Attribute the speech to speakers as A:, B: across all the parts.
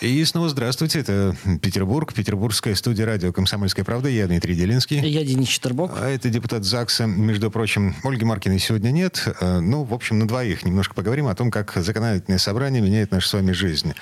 A: И снова здравствуйте. Это Петербург, Петербургская студия радио «Комсомольская правда». Я Дмитрий Делинский.
B: Я Денис Четербок.
A: А это депутат ЗАГСа. Между прочим, Ольги Маркиной сегодня нет. Э, ну, в общем, на двоих немножко поговорим о том, как законодательное собрание меняет нашу с вами жизнь.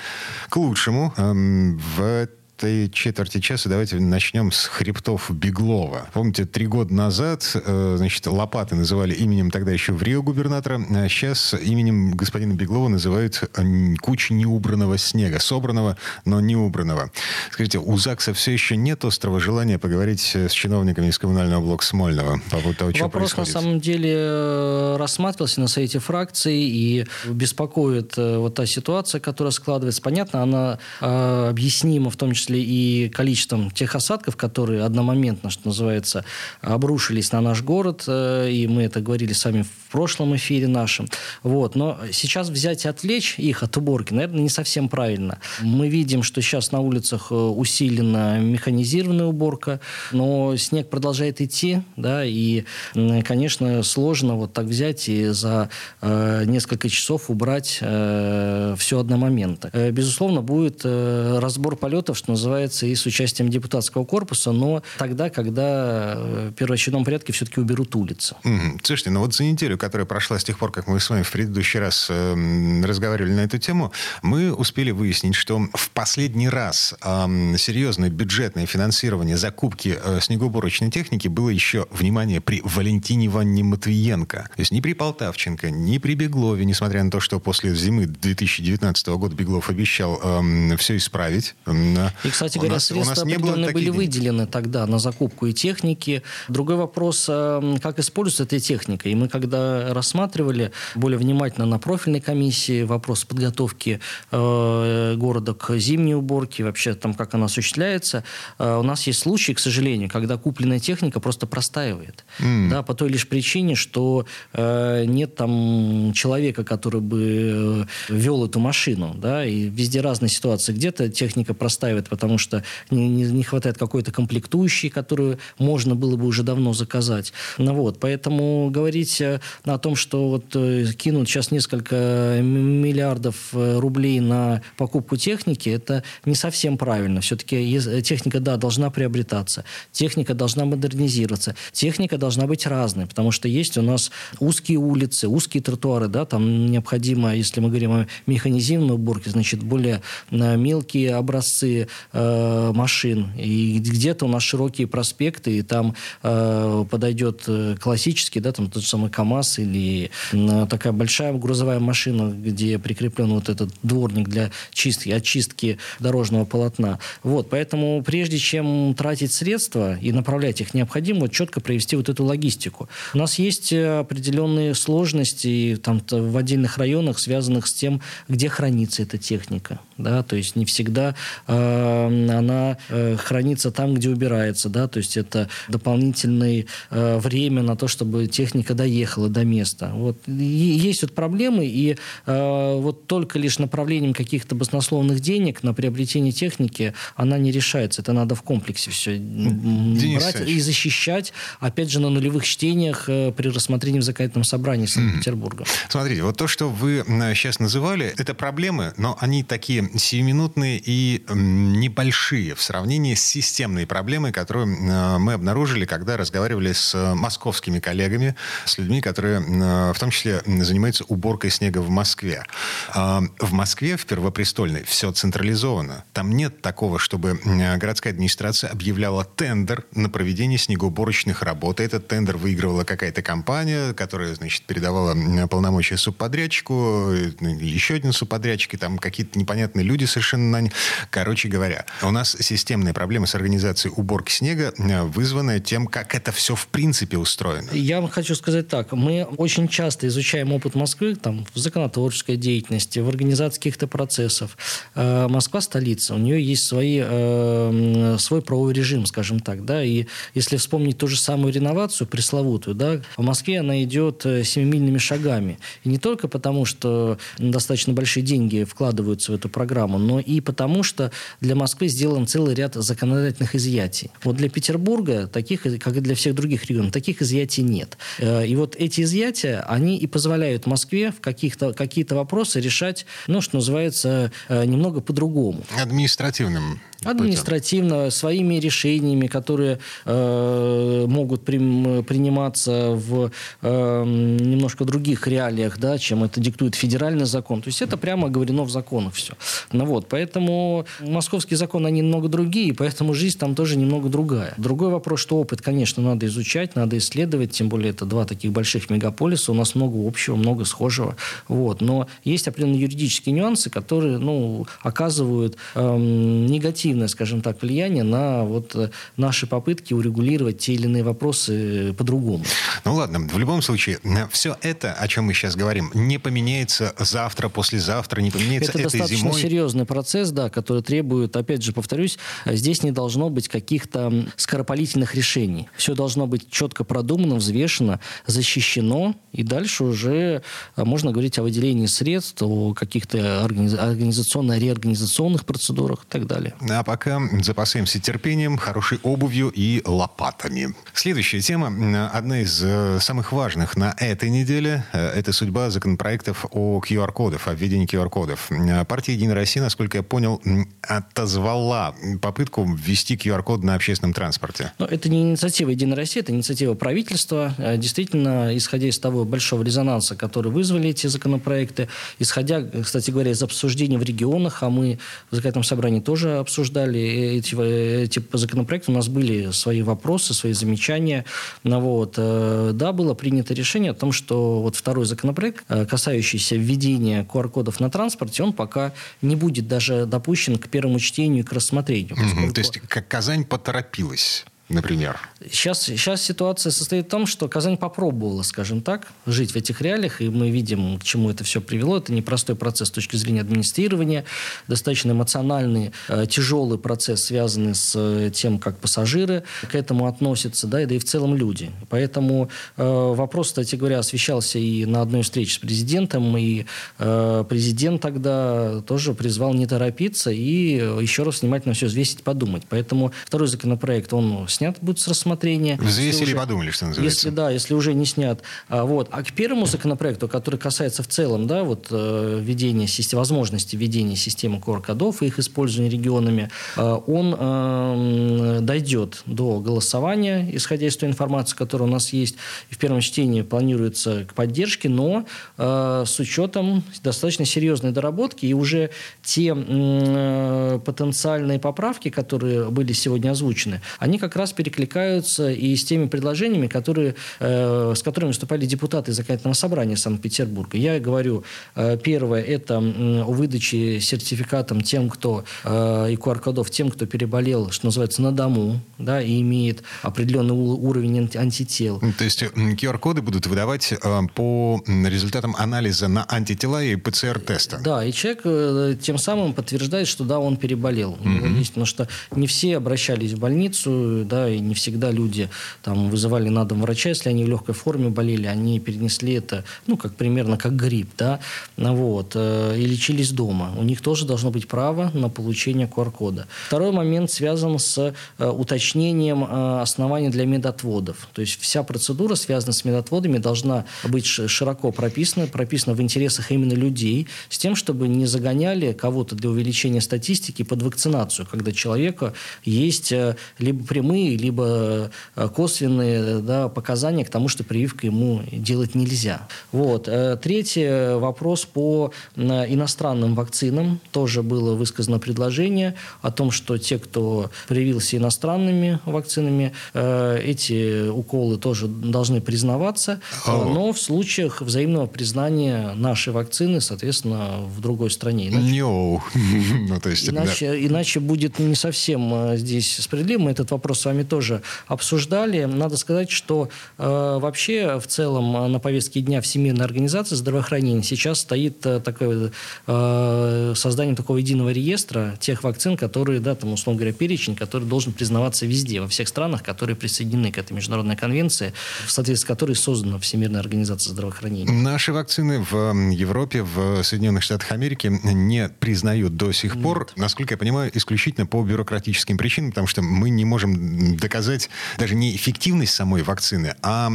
A: К лучшему. Эм, в этой четверти часа давайте начнем с хребтов Беглова. Помните, три года назад, э, значит, лопаты называли именем тогда еще в Рио губернатора, а сейчас именем господина Беглова называют э, кучу неубранного снега, собранного, но не убранного. Скажите, у ЗАГСа все еще нет острого желания поговорить с чиновниками из коммунального блока Смольного по поводу того, что
B: Вопрос
A: происходит?
B: на самом деле э, рассматривался на совете фракции и беспокоит вот та ситуация, которая складывается. Понятно, она объяснима в том числе числе и количеством тех осадков, которые одномоментно, что называется, обрушились на наш город, э, и мы это говорили с вами в прошлом эфире нашем. Вот. Но сейчас взять и отвлечь их от уборки, наверное, не совсем правильно. Мы видим, что сейчас на улицах э, усилена механизированная уборка, но снег продолжает идти, да, и, конечно, сложно вот так взять и за э, несколько часов убрать э, все одномоментно. Э, безусловно, будет э, разбор полетов, что называется, и с участием депутатского корпуса, но тогда, когда в первоочередном порядке все-таки уберут улицы.
A: Mm-hmm. Слушайте, ну вот за неделю, которая прошла с тех пор, как мы с вами в предыдущий раз э, разговаривали на эту тему, мы успели выяснить, что в последний раз э, серьезное бюджетное финансирование закупки э, снегоуборочной техники было еще, внимание, при Валентине Ивановне Матвиенко. То есть ни при Полтавченко, ни при Беглове, несмотря на то, что после зимы 2019 года Беглов обещал э, все исправить. Э,
B: и, кстати говоря, нас, средства определенные были выделены тогда на закупку и техники. Другой вопрос, э, как используется эта техника. И мы, когда рассматривали более внимательно на профильной комиссии вопрос подготовки э, города к зимней уборке, вообще там, как она осуществляется, э, у нас есть случаи, к сожалению, когда купленная техника просто простаивает. Mm. Да, по той лишь причине, что нет там человека, который бы вел эту машину. Да, и везде разные ситуации. Где-то техника простаивает потому что не, не, хватает какой-то комплектующей, которую можно было бы уже давно заказать. Ну, вот, поэтому говорить э, о том, что вот э, кинут сейчас несколько миллиардов э, рублей на покупку техники, это не совсем правильно. Все-таки техника, да, должна приобретаться, техника должна модернизироваться, техника должна быть разной, потому что есть у нас узкие улицы, узкие тротуары, да, там необходимо, если мы говорим о механизированной уборке, значит, более мелкие образцы э, машин. И где-то у нас широкие проспекты, и там э, подойдет э, классический, да, там тот же самый КАМАЗ или э, такая большая грузовая машина, где прикреплен вот этот дворник для чистки, очистки дорожного полотна. Вот, поэтому прежде чем тратить средства и направлять их, необходимо четко провести вот эту логистику. У нас есть э, определенные сложности там, в отдельных районах, связанных с тем, где хранится эта техника. Да? То есть не всегда э, она э, хранится там, где убирается, да, то есть это дополнительное э, время на то, чтобы техника доехала до места. Вот. И есть вот проблемы, и э, вот только лишь направлением каких-то баснословных денег на приобретение техники она не решается. Это надо в комплексе все Денис брать Ильич. и защищать, опять же, на нулевых чтениях при рассмотрении в законодательном собрании Санкт-Петербурга.
A: Смотрите, вот то, что вы сейчас называли, это проблемы, но они такие сиюминутные и не небольшие в сравнении с системной проблемой, которую э, мы обнаружили, когда разговаривали с э, московскими коллегами, с людьми, которые э, в том числе занимаются уборкой снега в Москве. А, в Москве, в Первопрестольной, все централизовано. Там нет такого, чтобы городская администрация объявляла тендер на проведение снегоуборочных работ. Этот тендер выигрывала какая-то компания, которая, значит, передавала полномочия субподрядчику, еще один субподрядчик, и там какие-то непонятные непонятны, люди совершенно... Короче говоря, у нас системные проблемы с организацией уборки снега, э, вызванные тем, как это все в принципе устроено.
B: Я вам хочу сказать так. Мы очень часто изучаем опыт Москвы там, в законотворческой деятельности, в организации каких-то процессов. Э, Москва столица, у нее есть свои, э, свой правовой режим, скажем так. Да? И если вспомнить ту же самую реновацию пресловутую, да, в Москве она идет семимильными шагами. И не только потому, что достаточно большие деньги вкладываются в эту программу, но и потому, что для Москвы сделан целый ряд законодательных изъятий. Вот для Петербурга, таких, как и для всех других регионов, таких изъятий нет. Э, и вот эти изъятия, они и позволяют Москве в каких-то, какие-то вопросы решать, ну, что называется, э, немного по-другому.
A: Административным
B: административно, своими решениями, которые э, могут при, приниматься в э, немножко других реалиях, да, чем это диктует федеральный закон. То есть это прямо говорено в законах все. Ну вот, поэтому московские законы, они немного другие, поэтому жизнь там тоже немного другая. Другой вопрос, что опыт, конечно, надо изучать, надо исследовать, тем более это два таких больших мегаполиса, у нас много общего, много схожего. Вот. Но есть определенные юридические нюансы, которые ну, оказывают эм, негативное, скажем так, влияние на вот, э, наши попытки урегулировать те или иные вопросы по-другому.
A: Ну ладно, в любом случае, все это, о чем мы сейчас говорим, не поменяется завтра, послезавтра, не поменяется
B: это
A: этой
B: достаточно серьезный процесс, да, который требует, опять же, повторюсь, здесь не должно быть каких-то скоропалительных решений. Все должно быть четко продумано, взвешено, защищено, и дальше уже можно говорить о выделении средств, о каких-то организационно-реорганизационных процедурах и так далее.
A: А пока запасаемся терпением, хорошей обувью и лопатами. Следующая тема, одна из э, самых важных на этой неделе, э, это судьба законопроектов о QR-кодах, о введении QR-кодов. Партия «Единая Россия», насколько я понял, отозвала попытку ввести QR-код на общественном транспорте.
B: Но это не инициатива «Единой России», это инициатива правительства. Э, действительно, исходя из того большого резонанса, который вызвали эти законопроекты, исходя, кстати говоря, из обсуждений в регионах, а мы в законодательном собрании тоже обсуждали эти, эти законопроекты, у нас были свои вопросы, свои замечания. Ну, вот. Э, да, было принято решение о том, что вот второй законопроект, э, касающийся введения QR-кодов на транспорте, он пока не будет даже допущен к первому чтению и к рассмотрению.
A: Угу, то есть Казань поторопилась например?
B: Сейчас, сейчас ситуация состоит в том, что Казань попробовала, скажем так, жить в этих реалиях, и мы видим, к чему это все привело. Это непростой процесс с точки зрения администрирования, достаточно эмоциональный, э, тяжелый процесс, связанный с э, тем, как пассажиры к этому относятся, да, и, да и в целом люди. Поэтому э, вопрос, кстати говоря, освещался и на одной встрече с президентом, и э, президент тогда тоже призвал не торопиться и еще раз внимательно все взвесить, подумать. Поэтому второй законопроект, он снят будет с рассмотрения.
A: Взвесили и подумали, что называется.
B: Если да, если уже не снят. А, вот. а к первому законопроекту, который касается в целом да, вот, э, введения, возможности введения системы QR-кодов и их использования регионами, э, он э, дойдет до голосования, исходя из той информации, которая у нас есть. И в первом чтении планируется к поддержке, но э, с учетом достаточно серьезной доработки и уже те э, потенциальные поправки, которые были сегодня озвучены, они как раз раз перекликаются и с теми предложениями, которые, э, с которыми выступали депутаты законодательного собрания Санкт-Петербурга. Я говорю, э, первое, это о выдаче сертификатом тем, кто э, и QR-кодов тем, кто переболел, что называется, на дому, да, и имеет определенный уровень антител.
A: То есть QR-коды будут выдавать по результатам анализа на антитела и ПЦР-теста?
B: Да, и человек тем самым подтверждает, что да, он переболел. Mm-hmm. Есть, потому что не все обращались в больницу, да, и не всегда люди там вызывали на дом врача, если они в легкой форме болели, они перенесли это, ну, как примерно как грипп, да, вот, э, и лечились дома. У них тоже должно быть право на получение QR-кода. Второй момент связан с э, уточнением э, оснований для медотводов. То есть вся процедура, связанная с медотводами, должна быть широко прописана, прописана в интересах именно людей, с тем, чтобы не загоняли кого-то для увеличения статистики под вакцинацию, когда человека есть либо прямые прямые, либо косвенные да, показания к тому, что прививка ему делать нельзя. Вот. Третий вопрос по иностранным вакцинам. Тоже было высказано предложение о том, что те, кто привился иностранными вакцинами, эти уколы тоже должны признаваться, но в случаях взаимного признания нашей вакцины, соответственно, в другой стране. Иначе, no. ну, то есть, иначе, да. иначе будет не совсем э, здесь справедливо. Мы этот вопрос с вами тоже обсуждали. Надо сказать, что э, вообще в целом э, на повестке дня Всемирной организации здравоохранения сейчас стоит э, такое э, создание такого единого реестра тех вакцин, которые, да, там, условно говоря, перечень, который должен признаваться везде, во всех странах, которые присоединены к этой международной конвенции, в соответствии с которой создана Всемирная организация здравоохранения.
A: Наши вакцины в Европе, в Соединенных Штатах Америки не признают до сих Нет. пор, насколько я понимаю, исключительно по бюрократическим причинам, потому что мы не можем доказать даже не эффективность самой вакцины, а,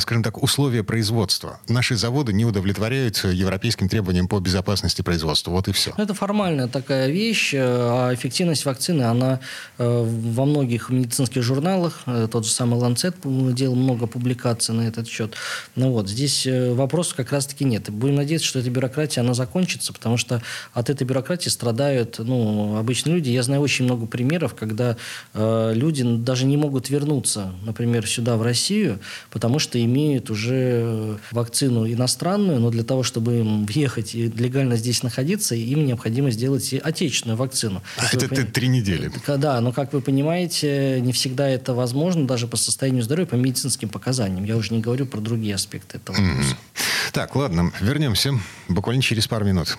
A: скажем так, условия производства. Наши заводы не удовлетворяют европейским требованиям по безопасности производства. Вот и все.
B: Это формальная такая вещь, э, а эффективность вакцины, она э, во многих медицинских журналах, э, тот же самый Lancet делал много публикаций на этот счет. Ну вот, здесь вопросов как раз-таки нет. Будем надеяться, что эта бюрократия, она закончится, потому что от этой бюрократии страдают ну, обычные люди. Я знаю очень много примеров, когда э, люди даже не могут вернуться, например, сюда, в Россию, потому что имеют уже вакцину иностранную, но для того, чтобы им въехать и легально здесь находиться, им необходимо сделать и отечественную вакцину.
A: А это вы, три недели.
B: Да, но, как вы понимаете, не всегда это возможно, даже по состоянию здоровья, по медицинским показаниям. Я уже не говорю про другие аспекты этого вопроса.
A: Mm-hmm. Так, ладно, вернемся буквально через пару минут.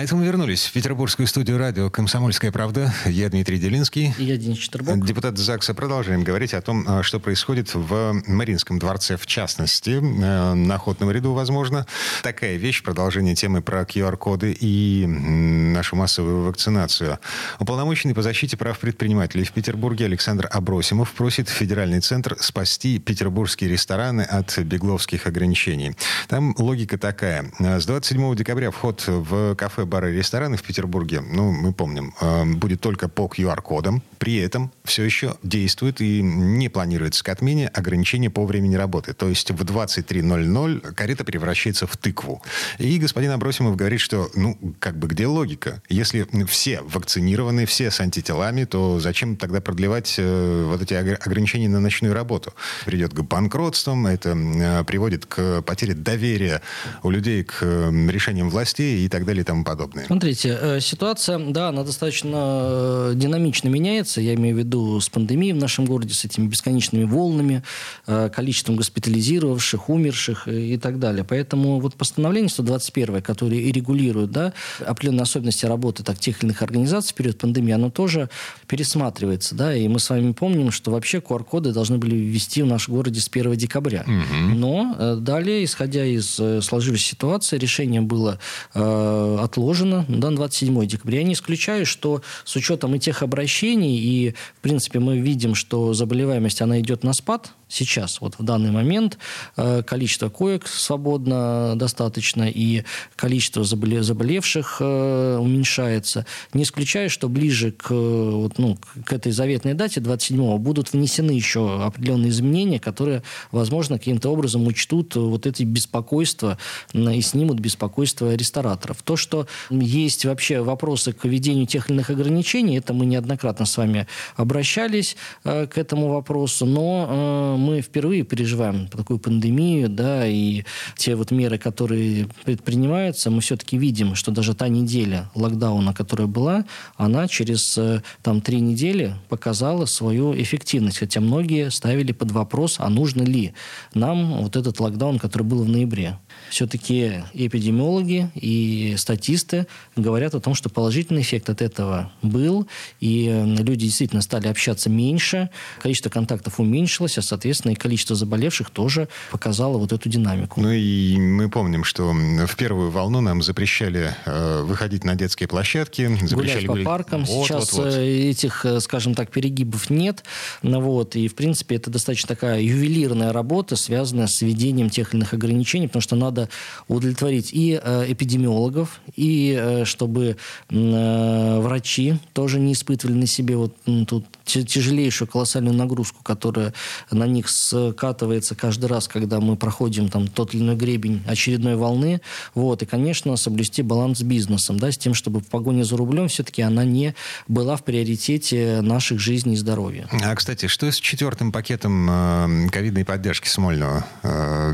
A: А это мы вернулись в петербургскую студию радио «Комсомольская правда». Я Дмитрий Делинский.
B: И я Денис Четербок.
A: Депутат ЗАГСа. Продолжаем говорить о том, а, что происходит в Мариинском дворце, в частности, э, на охотном ряду, возможно. Такая вещь, продолжение темы про QR-коды и нашу массовую вакцинацию. Уполномоченный по защите прав предпринимателей в Петербурге Александр Абросимов просит федеральный центр спасти петербургские рестораны от бегловских ограничений. Там логика такая. С 27 декабря вход в кафе бары и рестораны в Петербурге, ну, мы помним, э, будет только по QR-кодам. При этом все еще действует и не планируется к отмене ограничения по времени работы. То есть в 23.00 карета превращается в тыкву. И господин Абросимов говорит, что, ну, как бы где логика? Если все вакцинированы, все с антителами, то зачем тогда продлевать э, вот эти ограничения на ночную работу? Придет к банкротствам, это э, приводит к потере доверия у людей к э, решениям властей и так далее и тому подобное подобные?
B: Смотрите, э, ситуация, да, она достаточно э, динамично меняется. Я имею в виду с пандемией в нашем городе, с этими бесконечными волнами, э, количеством госпитализировавших, умерших и так далее. Поэтому вот постановление 121, которое и регулирует да, определенные особенности работы так, тех или иных организаций в период пандемии, оно тоже пересматривается. Да, и мы с вами помним, что вообще QR-коды должны были ввести в нашем городе с 1 декабря. Угу. Но далее, исходя из сложившейся ситуации, решение было э, отложено отложено на 27 декабря. Я не исключаю, что с учетом и тех обращений, и, в принципе, мы видим, что заболеваемость, она идет на спад, сейчас, вот в данный момент, э, количество коек свободно достаточно, и количество заболевших э, уменьшается. Не исключаю, что ближе к, вот, ну, к этой заветной дате, 27-го, будут внесены еще определенные изменения, которые, возможно, каким-то образом учтут вот эти беспокойства и снимут беспокойство рестораторов. То, что есть вообще вопросы к введению тех или иных ограничений, это мы неоднократно с вами обращались э, к этому вопросу, но мы впервые переживаем такую пандемию, да, и те вот меры, которые предпринимаются, мы все-таки видим, что даже та неделя локдауна, которая была, она через э, там три недели показала свою эффективность, хотя многие ставили под вопрос, а нужно ли нам вот этот локдаун, который был в ноябре. Все-таки эпидемиологи и статисты говорят о том, что положительный эффект от этого был, и люди действительно стали общаться меньше, количество контактов уменьшилось, а, соответственно, и количество заболевших тоже показало вот эту динамику.
A: Ну и мы помним, что в первую волну нам запрещали э, выходить на детские площадки,
B: запрещали гулять по гулять. паркам. Вот, Сейчас вот, вот. Э, этих, э, скажем так, перегибов нет. Ну, вот, и, в принципе, это достаточно такая ювелирная работа, связанная с введением тех или иных ограничений, потому что надо удовлетворить и э, эпидемиологов, и э, чтобы э, врачи тоже не испытывали на себе вот тут тяжелейшую колоссальную нагрузку, которая на них скатывается каждый раз, когда мы проходим там тот или иной гребень очередной волны. Вот. И, конечно, соблюсти баланс с бизнесом, да, с тем, чтобы в погоне за рублем все-таки она не была в приоритете наших жизней и здоровья.
A: А, кстати, что с четвертым пакетом ковидной поддержки Смольного?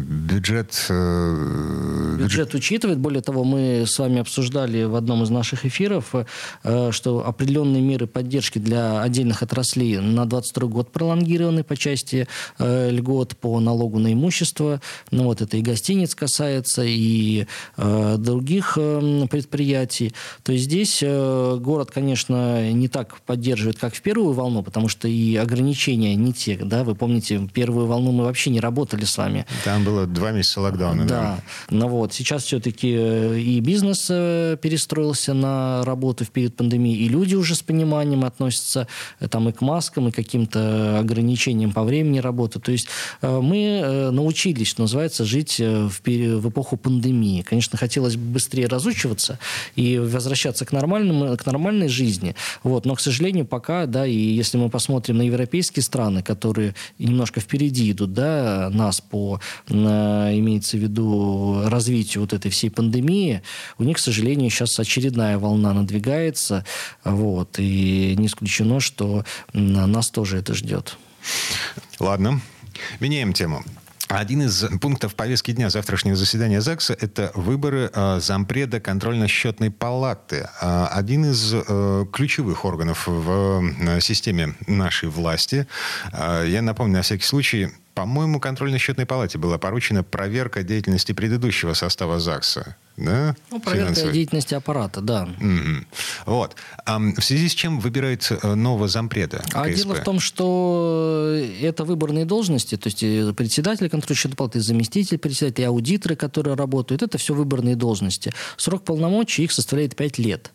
A: Бюджет...
B: Э, бюджет учитывает. Более того, мы с вами обсуждали в одном из наших эфиров, э, что определенные меры поддержки для отдельных отраслей на 22 год пролонгированы по части э, льгот по налогу на имущество. Ну, вот это и гостиниц касается, и других предприятий. То есть здесь город, конечно, не так поддерживает, как в первую волну, потому что и ограничения не те. Да? Вы помните, первую волну мы вообще не работали с вами.
A: Там было два месяца локдауна.
B: Да. да. Ну вот, сейчас все-таки э, и бизнес э, перестроился на работу в период пандемии, и люди уже с пониманием относятся э, там, и к маскам, и каким-то ограничениям по времени работы. То есть мы научились, что называется, жить в, в эпоху пандемии. Конечно, хотелось бы быстрее разучиваться и возвращаться к, нормальному, к нормальной жизни. Вот. Но, к сожалению, пока, да, и если мы посмотрим на европейские страны, которые немножко впереди идут, да, нас по, имеется в виду, развитию вот этой всей пандемии, у них, к сожалению, сейчас очередная волна надвигается, вот, и не исключено, что нас тоже это ждет.
A: Ладно, меняем тему. Один из пунктов повестки дня завтрашнего заседания ЗАГСа – это выборы э, зампреда контрольно-счетной палаты. Э, один из э, ключевых органов в э, системе нашей власти. Э, я напомню, на всякий случай, по-моему, контрольно-счетной палате была поручена проверка деятельности предыдущего состава ЗАГСа да?
B: Ну, проверка финансовый. деятельности аппарата, да.
A: Mm-hmm. Вот. А в связи с чем выбирают э, нового зампреда
B: КСП? А дело в том, что это выборные должности, то есть председатель контрольной палаты, заместитель председателя, аудиторы, которые работают, это все выборные должности. Срок полномочий их составляет 5 лет.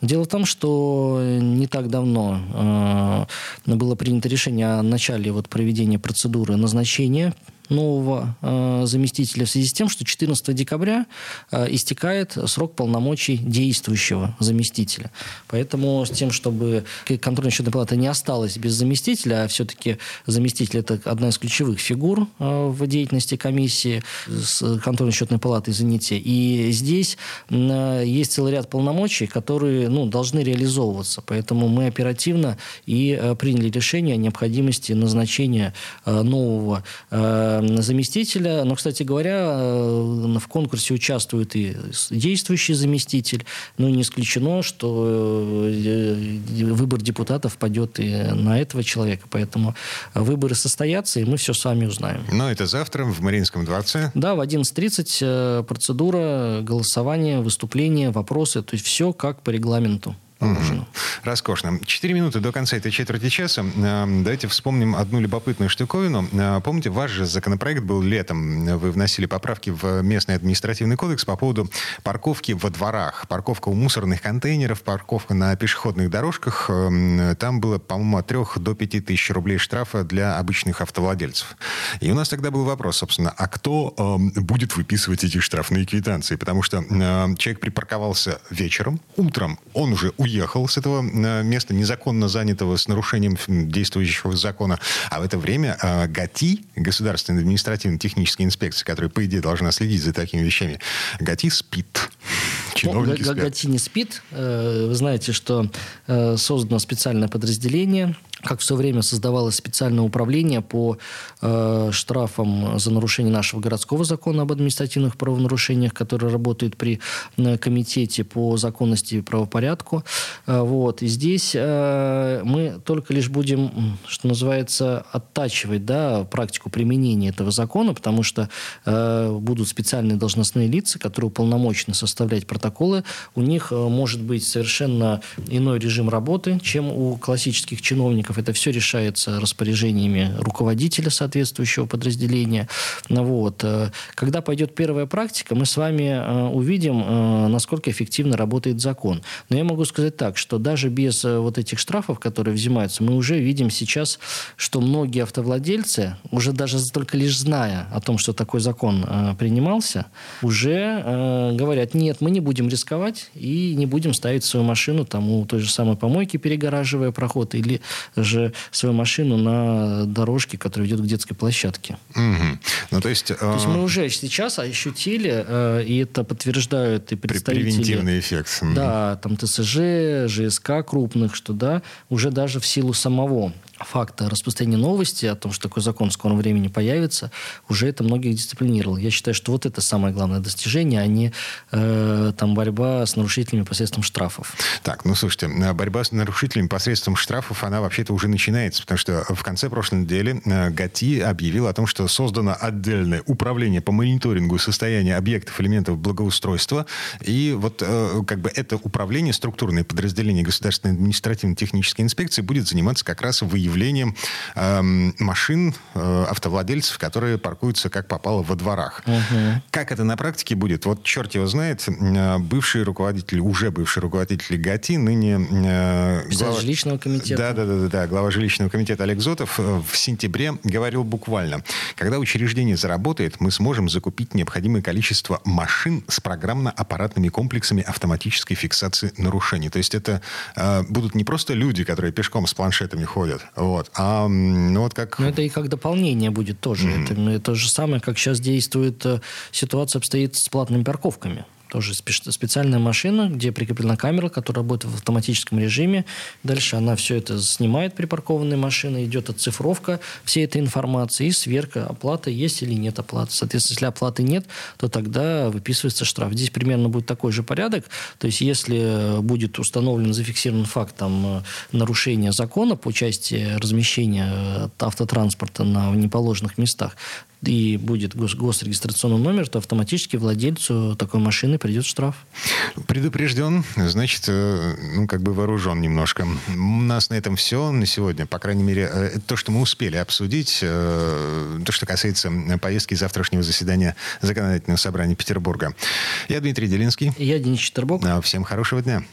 B: Дело в том, что не так давно э, было принято решение о начале вот проведения процедуры назначения значение нового э, заместителя в связи с тем, что 14 декабря э, истекает срок полномочий действующего заместителя. Поэтому с тем, чтобы контрольно-счетная палата не осталась без заместителя, а все-таки заместитель – это одна из ключевых фигур э, в деятельности комиссии с контрольно-счетной палаты, извините. И здесь э, есть целый ряд полномочий, которые ну, должны реализовываться. Поэтому мы оперативно и э, приняли решение о необходимости назначения э, нового Э, заместителя. Но, кстати говоря, э, в конкурсе участвует и действующий заместитель. Ну, не исключено, что э, выбор депутатов пойдет и на этого человека. Поэтому выборы состоятся, и мы все с вами узнаем.
A: Но это завтра в Мариинском дворце?
B: Да, в 11.30 процедура, голосование, выступление, вопросы. То есть все как по регламенту
A: положено. Угу. Роскошно. Четыре минуты до конца этой четверти часа. Давайте вспомним одну любопытную штуковину. А, помните, ваш же законопроект был летом. Вы вносили поправки в местный административный кодекс по поводу парковки во дворах. Парковка у мусорных контейнеров, парковка на пешеходных дорожках. Там было, по-моему, от трех до пяти тысяч рублей штрафа для обычных автовладельцев. И у нас тогда был вопрос, собственно, а кто э, будет выписывать эти штрафные квитанции? Потому что э, человек припарковался вечером, утром он уже уехал с этого э, места, незаконно занятого с нарушением действующего закона. А в это время э, ГАТИ, Государственная административно-техническая инспекция, которая, по идее, должна следить за такими вещами, ГАТИ спит.
B: Чиновники спят. ГАТИ не спит. Э, вы знаете, что создано специальное подразделение как в свое время создавалось специальное управление по э, штрафам за нарушение нашего городского закона об административных правонарушениях, который работает при э, комитете по законности и правопорядку. Э, вот. И здесь э, мы только лишь будем, что называется, оттачивать да, практику применения этого закона, потому что э, будут специальные должностные лица, которые уполномочены составлять протоколы. У них э, может быть совершенно иной режим работы, чем у классических чиновников сотрудников. Это все решается распоряжениями руководителя соответствующего подразделения. Ну вот. Э, когда пойдет первая практика, мы с вами э, увидим, э, насколько эффективно работает закон. Но я могу сказать так, что даже без вот этих штрафов, которые взимаются, мы уже видим сейчас, что многие автовладельцы, уже даже только лишь зная о том, что такой закон принимался, уже говорят, нет, мы не будем рисковать и не будем ставить свою машину там у той же самой помойки, перегораживая проход, или же свою машину на дорожке, которая ведет к детской площадке.
A: Угу. Ну, то есть...
B: То есть мы э, уже сейчас ощутили, э, и это подтверждают и представители...
A: Превентивный эффект.
B: Да, там ТСЖ, ЖСК крупных, что да, уже даже в силу самого факта распространения новости о том, что такой закон в скором времени появится, уже это многих дисциплинировал. Я считаю, что вот это самое главное достижение, а не э, там борьба с нарушителями посредством штрафов.
A: Так, ну слушайте, э, борьба с нарушителями посредством штрафов, она вообще-то уже начинается, потому что в конце прошлой недели э, ГАТИ объявил о том, что создано отдельное управление по мониторингу состояния объектов, элементов благоустройства, и вот э, как бы это управление, структурное подразделение Государственной административно-технической инспекции будет заниматься как раз выявлением выявлением э, машин, э, автовладельцев, которые паркуются как попало во дворах. Угу. Как это на практике будет? Вот черт его знает. Э, бывший руководитель, уже бывший руководитель ГАТИ, ныне...
B: Э, глава жилищного комитета.
A: Да, да, да, да, да, глава жилищного комитета Олег Зотов э, в сентябре говорил буквально, когда учреждение заработает, мы сможем закупить необходимое количество машин с программно-аппаратными комплексами автоматической фиксации нарушений. То есть это э, будут не просто люди, которые пешком с планшетами ходят, вот. А, ну, вот как...
B: Ну, это и как дополнение будет тоже. Mm-hmm. Это, это то же самое, как сейчас действует э, ситуация обстоит с платными парковками тоже специальная машина, где прикреплена камера, которая работает в автоматическом режиме. Дальше она все это снимает припаркованной машины, идет оцифровка всей этой информации и сверка, оплата есть или нет оплаты. Соответственно, если оплаты нет, то тогда выписывается штраф. Здесь примерно будет такой же порядок. То есть, если будет установлен, зафиксирован факт там, нарушения закона по части размещения э, автотранспорта на неположенных местах, и будет гос госрегистрационный номер, то автоматически владельцу такой машины придет штраф.
A: Предупрежден, значит, э, ну, как бы вооружен немножко. У нас на этом все на сегодня. По крайней мере, э, это то, что мы успели обсудить. Э, то, что касается поездки завтрашнего заседания Законодательного собрания Петербурга. Я Дмитрий Делинский.
B: Я Денис Четербок.
A: Всем хорошего дня.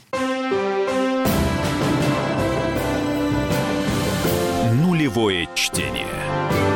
C: Нулевое чтение.